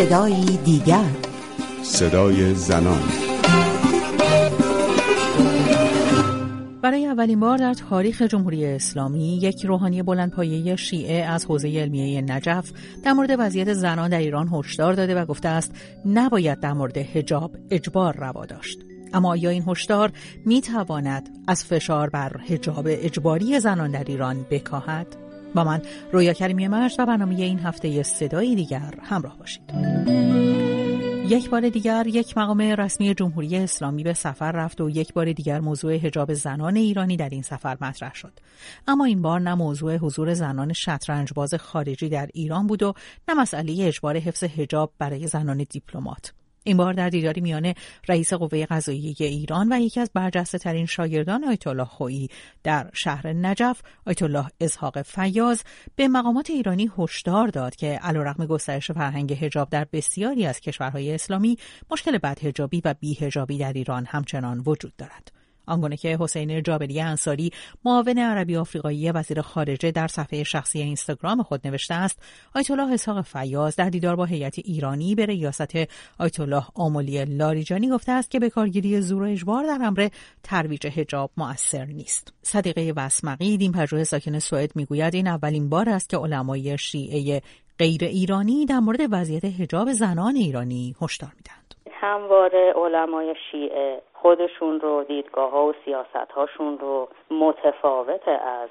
صدایی دیگر. صدای زنان. برای اولین بار در تاریخ جمهوری اسلامی یک روحانی بلندپایه شیعه از حوزه علمیه نجف در مورد وضعیت زنان در ایران هشدار داده و گفته است نباید در مورد حجاب اجبار روا داشت. اما آیا این هشدار می تواند از فشار بر حجاب اجباری زنان در ایران بکاهد؟ با من رویا کریمی مرز و برنامه این هفته صدایی دیگر همراه باشید. یک بار دیگر یک مقام رسمی جمهوری اسلامی به سفر رفت و یک بار دیگر موضوع حجاب زنان ایرانی در این سفر مطرح شد. اما این بار نه موضوع حضور زنان شطرنجباز خارجی در ایران بود و نه مسئله اجبار حفظ حجاب برای زنان دیپلمات. این بار در دیداری میان رئیس قوه قضاییه ایران و یکی از برجسته ترین شاگردان آیت الله خویی در شهر نجف آیت الله اسحاق فیاض به مقامات ایرانی هشدار داد که علیرغم گسترش فرهنگ حجاب در بسیاری از کشورهای اسلامی مشکل بدحجابی و بیهجابی در ایران همچنان وجود دارد. آنگونه که حسین جابری انصاری معاون عربی آفریقایی وزیر خارجه در صفحه شخصی اینستاگرام خود نوشته است آیت الله اسحاق فیاض در دیدار با هیئت ایرانی به ریاست آیت الله آملی لاریجانی گفته است که به کارگیری زور و اجبار در امر ترویج حجاب مؤثر نیست. صدیقه وسمقی دین پژوه ساکن سوئد می‌گوید این اولین بار است که علمای شیعه غیر ایرانی در مورد وضعیت حجاب زنان ایرانی هشدار می‌دهند. همواره علمای شیعه خودشون رو دیدگاه ها و سیاست هاشون رو متفاوت از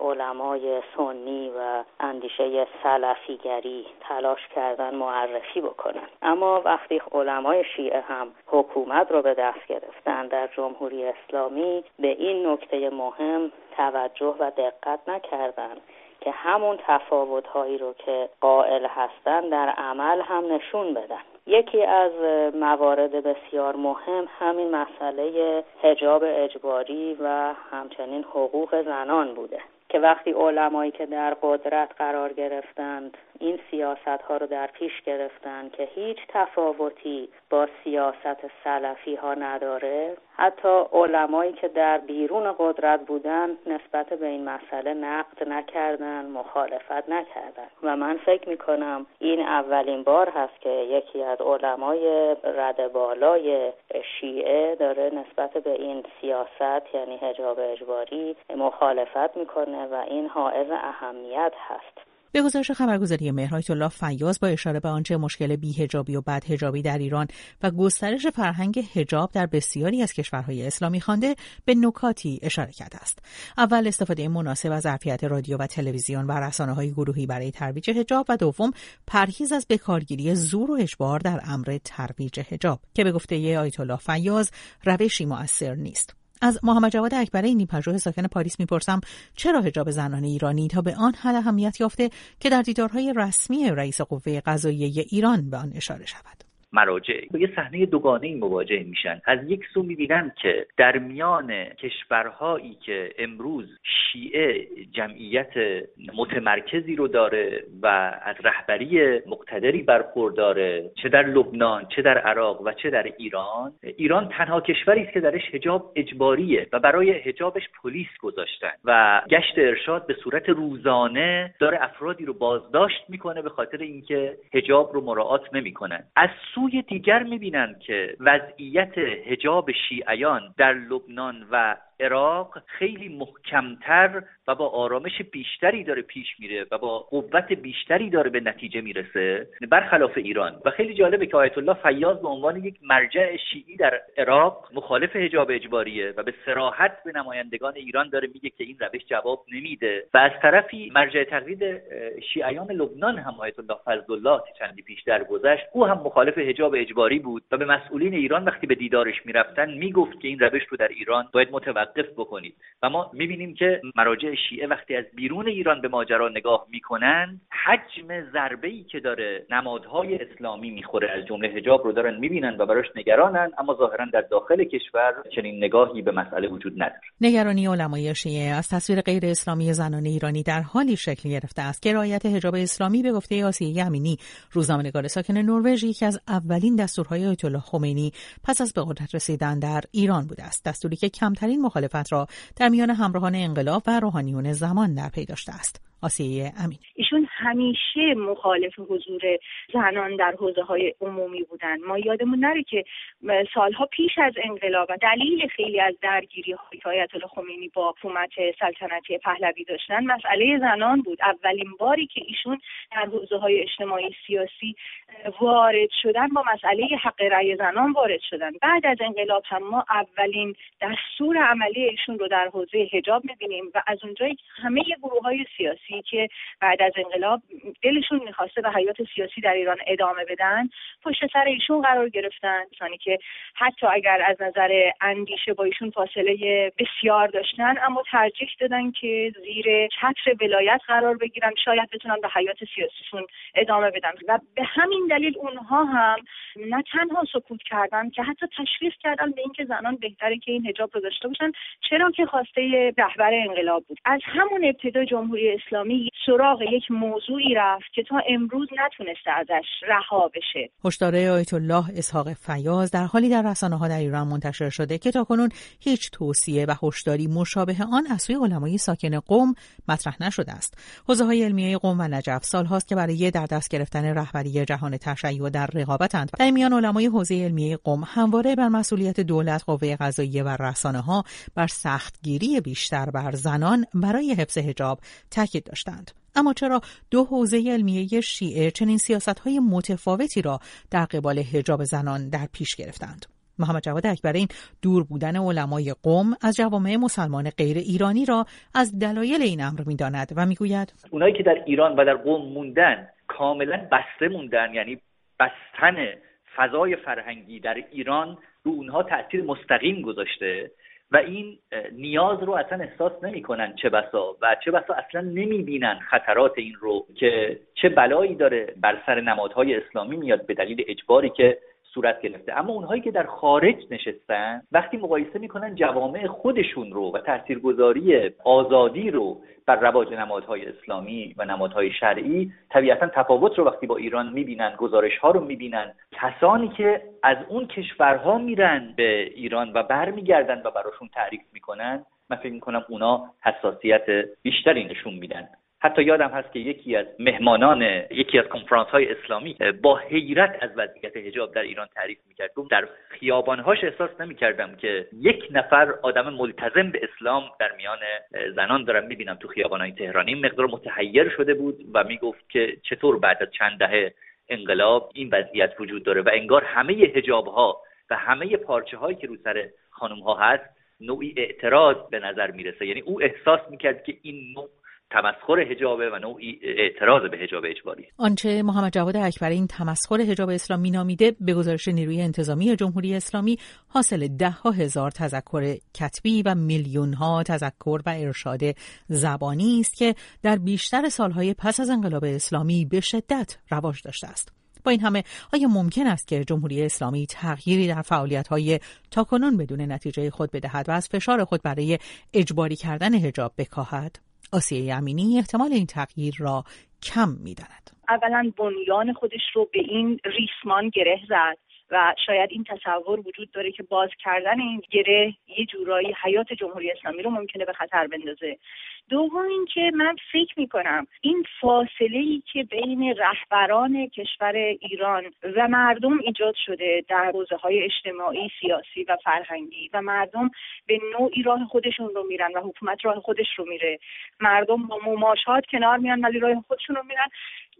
علمای سنی و اندیشه سلفیگری تلاش کردن معرفی بکنن. اما وقتی علمای شیعه هم حکومت رو به دست گرفتن در جمهوری اسلامی به این نکته مهم توجه و دقت نکردن که همون تفاوت هایی رو که قائل هستن در عمل هم نشون بدن. یکی از موارد بسیار مهم همین مسئله حجاب اجباری و همچنین حقوق زنان بوده که وقتی علمایی که در قدرت قرار گرفتند این سیاست ها رو در پیش گرفتن که هیچ تفاوتی با سیاست سلفی ها نداره. حتی علمایی که در بیرون قدرت بودن نسبت به این مسئله نقد نکردن مخالفت نکردن. و من فکر می کنم این اولین بار هست که یکی از علمای رد بالای شیعه داره نسبت به این سیاست یعنی حجاب اجباری مخالفت می‌کنه و این حائز اهمیت هست. به گزارش خبرگزاری مهرایت الله فیاض با اشاره به آنچه مشکل بیهجابی و بدهجابی در ایران و گسترش فرهنگ حجاب در بسیاری از کشورهای اسلامی خوانده به نکاتی اشاره کرده است. اول استفاده مناسب از ظرفیت رادیو و تلویزیون و رسانه های گروهی برای ترویج حجاب و دوم پرهیز از بکارگیری زور و اجبار در امر ترویج حجاب که به گفته آیت الله فیاض روشی مؤثر نیست. از محمد جواد اکبری نیپژوه ساکن پاریس می‌پرسم چرا حجاب زنان ایرانی تا به آن حد اهمیت یافته که در دیدارهای رسمی رئیس قوه قضاییه ایران به آن اشاره شود؟ مراجع با یه صحنه دوگانه ای مواجه میشن. از یک سو می‌بینن که در میان کشورهایی که امروز شیعه جمعیت متمرکزی رو داره و از رهبری مقتدری برخورداره چه در لبنان چه در عراق و چه در ایران ایران تنها کشوری است که درش حجاب اجباریه و برای حجابش پلیس گذاشتن و گشت ارشاد به صورت روزانه داره افرادی رو بازداشت می‌کنه به خاطر اینکه حجاب رو مراعات نمی‌کنن. از سوی دیگر می‌بینند که وضعیت حجاب شیعیان در لبنان و عراق خیلی محکمتر و با آرامش بیشتری داره پیش میره و با قوت بیشتری داره به نتیجه می‌رسه برخلاف ایران. و خیلی جالبه که آیت الله فیاض به عنوان یک مرجع شیعی در عراق مخالف حجاب اجباریه و به سراحت به نمایندگان ایران داره میگه که این روش جواب نمیده. و از طرفی مرجع تقلید شیعیان لبنان هم آیت الله فضل الله چندی پیش در گذشت او هم مخالف حجاب اجباری بود و به مسئولین ایران وقتی به دیدارش می‌رفتن می‌گفت که این روش رو در ایران باید متوقف بکنید. و ما می‌بینیم که مراجع شیعه وقتی از بیرون ایران به ماجرا نگاه می‌کنن حجم ضربه ای که داره نمادهای اسلامی می‌خوره. از جمله حجاب رو دارن می‌بینن و براش نگرانن اما ظاهرا در داخل کشور چنین نگاهی به مسئله وجود نداره. نگرانی علمای شیعه از تصویر غیر اسلامی زنان ایرانی در حالی شکل گرفته است که رعایت حجاب اسلامی به گفته آسیه امینی روزنامه‌نگار ساکن نروژ یکی از اولین دستورهای آیت الله خمینی پس از به قدرت رسیدن در ایران بوده است. دستوری که کمترین مخالفت را در میان همراهان انقلاب و روحانیون زمان در پی داشته است. آسیه امین. ایشون همیشه مخالف حضور زنان در حوزه های عمومی بودن. ما یادمون نره که سالها پیش از انقلاب و دلیل خیلی از درگیری های آیت الله خمینی با حکومت سلطنتی پهلوی داشتن مسئله زنان بود. اولین باری که ایشون در حوزه های اجتماعی سیاسی وارد شدن با مسئله حق رأی زنان وارد شدن. بعد از انقلاب هم ما اولین دستور عملی ایشون رو در حوزه حجاب می‌بینیم و از اونجایی همه گروه های سیاسی که بعد از انقلاب دلشون می‌خواسته به حیات سیاسی در ایران ادامه بدن پشت سر ایشون قرار گرفتن. کسانی که حتی اگر از نظر اندیشه با ایشون فاصله بسیار داشتن اما ترجیح دادن که زیر چتر ولایت قرار بگیرن شاید بتونن به حیات سیاسیشون ادامه بدن. و به همین دلیل اونها هم نه تنها سکوت کردن که حتی تشویق کردن به اینکه زنان بهتره که این حجاب رو داشته باشن چرا که خواسته رهبر انقلاب بود. از همون ابتدا جمهوری اسلامی سراغ یک موضوعی رفت که تا امروز نتونسته ازش رها بشه. هشدار آیت الله اسحاق فیاض در حالی در رسانه ها در ایران منتشر شده که تاکنون هیچ توصیه و هشداری مشابه آن از سوی علمای ساکن قوم مطرح نشده است. حوزه های علمیه قوم و نجف سالهاست که برای در دست گرفتن رهبری جهان تشیع در رقابتند. در میان علمای حوزه علمیه قوم همواره بر مسئولیت دولت قوه قضاییه و رسانه ها بر سختگیری بیشتر بر زنان برای حفظ حجاب تاکید داشتند. اما چرا دو حوزه علمیه شیعه چنین سیاست های متفاوتی را در قبال حجاب زنان در پیش گرفتند؟ محمد جواد اکبرین دور بودن علمای قوم از جوامع مسلمان غیر ایرانی را از دلایل این امر می‌داند و می‌گوید اونایی که در ایران و در قوم موندن کاملا بسته موندن یعنی بستن فضای فرهنگی در ایران رو اونها تاثیر مستقیم گذاشته. و این نیاز رو اصلا احساس نمی‌کنن چه بسا و چه بسا اصلا نمی‌بینن خطرات این رو که چه بلایی داره بر سر نمادهای اسلامی میاد به دلیل اجباری که صورت گرفته. اما اونهایی که در خارج نشستن وقتی مقایسه می‌کنن جوامع خودشون رو و تاثیرگذاری آزادی رو بر رواج نمادهای اسلامی و نمادهای شرعی طبیعتا تفاوت رو وقتی با ایران می‌بینن گزارش ها رو می‌بینن کسانی که از اون کشورها میرن به ایران و برمیگردن و براشون تعریف می‌کنن من فکر می‌کنم اونا حساسیت بیشتری نشون میدن. حتی یادم هست که یکی از مهمانان یکی از کنفرانس های اسلامی با حیرت از وضعیت حجاب در ایران تعریف می‌کرد. گفت در خیابانهاش احساس نمی‌کردم که یک نفر آدم ملتزم به اسلام در میان زنان دارم می‌بینم تو خیابانهای تهران این مقدار متحیر شده بود و می‌گفت که چطور بعد از چند دهه انقلاب این وضعیت وجود داره و انگار همه حجاب ها و همه پارچه هایی که رو سر خانم ها هست نوعی اعتراض به نظر می‌رسه. یعنی او احساس می‌کرد که این نوع تمسخر حجابه و نوعی اعتراض به حجاب اجباری. آنچه محمد جواد اکبر این تمسخر حجاب اسلامی نامیده به گزارش نیروی انتظامی جمهوری اسلامی حاصل ده ها هزار تذکر کتبی و میلیون ها تذکر و ارشاد زبانی است که در بیشتر سالهای پس از انقلاب اسلامی به شدت رواج داشته است. با این همه آیا ممکن است که جمهوری اسلامی تغییری در فعالیت های تاکنون بدون نتیجه خود بدهد و از فشار خود برای اجباری کردن حجاب بکاهد؟ آسیه امینی احتمال این تغییر را کم می‌داند. اولا بنیان خودش رو به این ریسمان گره زد. و شاید این تصور وجود داره که باز کردن این گره یه جورایی حیات جمهوری اسلامی رو ممکنه به خطر بندازه. دوم اینکه من فکر می‌کنم این فاصله ای که بین رهبران کشور ایران و مردم ایجاد شده در حوزه های اجتماعی سیاسی و فرهنگی و مردم به نوعی راه خودشون رو میرن و حکومت راه خودش رو میره. مردم با مماشات کنار میان ولی راه خودشون رو میرن.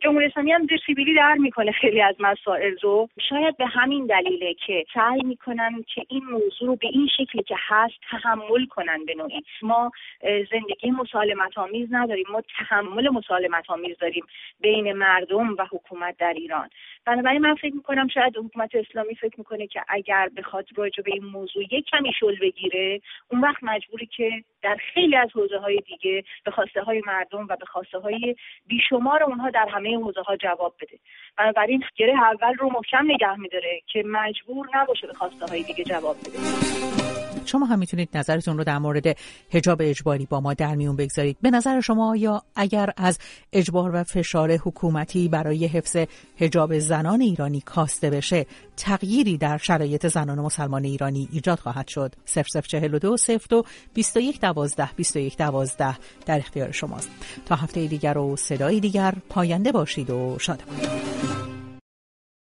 جمهوری اسلامی هم سیبیلی در می‌کنه خیلی از مسائل رو. شاید به همین دلیله که سعی می‌کنن که این موضوع رو به این شکلی که هست تحمل کنن به نوعی. ما زندگی مسالمت آمیز نداریم. ما تحمل مسالمت آمیز داریم بین مردم و حکومت در ایران. بنابراین من فکر می‌کنم شاید حکومت اسلامی فکر می‌کنه که اگر بخواد راجع به این موضوع یک کمی شل بگیره اون وقت مجبوری که در خیلی از حوزه های دیگه به خواسته های مردم و به خواسته های بیشمار اونها در همه حوزه ها جواب بده. بنابراین گره اول رو محکم نگه میداره که مجبور نباشه به خواسته های دیگه جواب بده. شما هم می‌تونید نظرتون رو در مورد حجاب اجباری با ما در میون بگذارید. به نظر شما یا اگر از اجبار و فشار حکومتی برای حفظ حجاب زنان ایرانی کاسته بشه تغییری در شرایط زنان مسلمان ایرانی ایجاد خواهد شد. 0042 02 21 12 21 12 در اختیار شماست. تا هفته دیگر و صدای دیگر پاینده باشید و شاد باشید.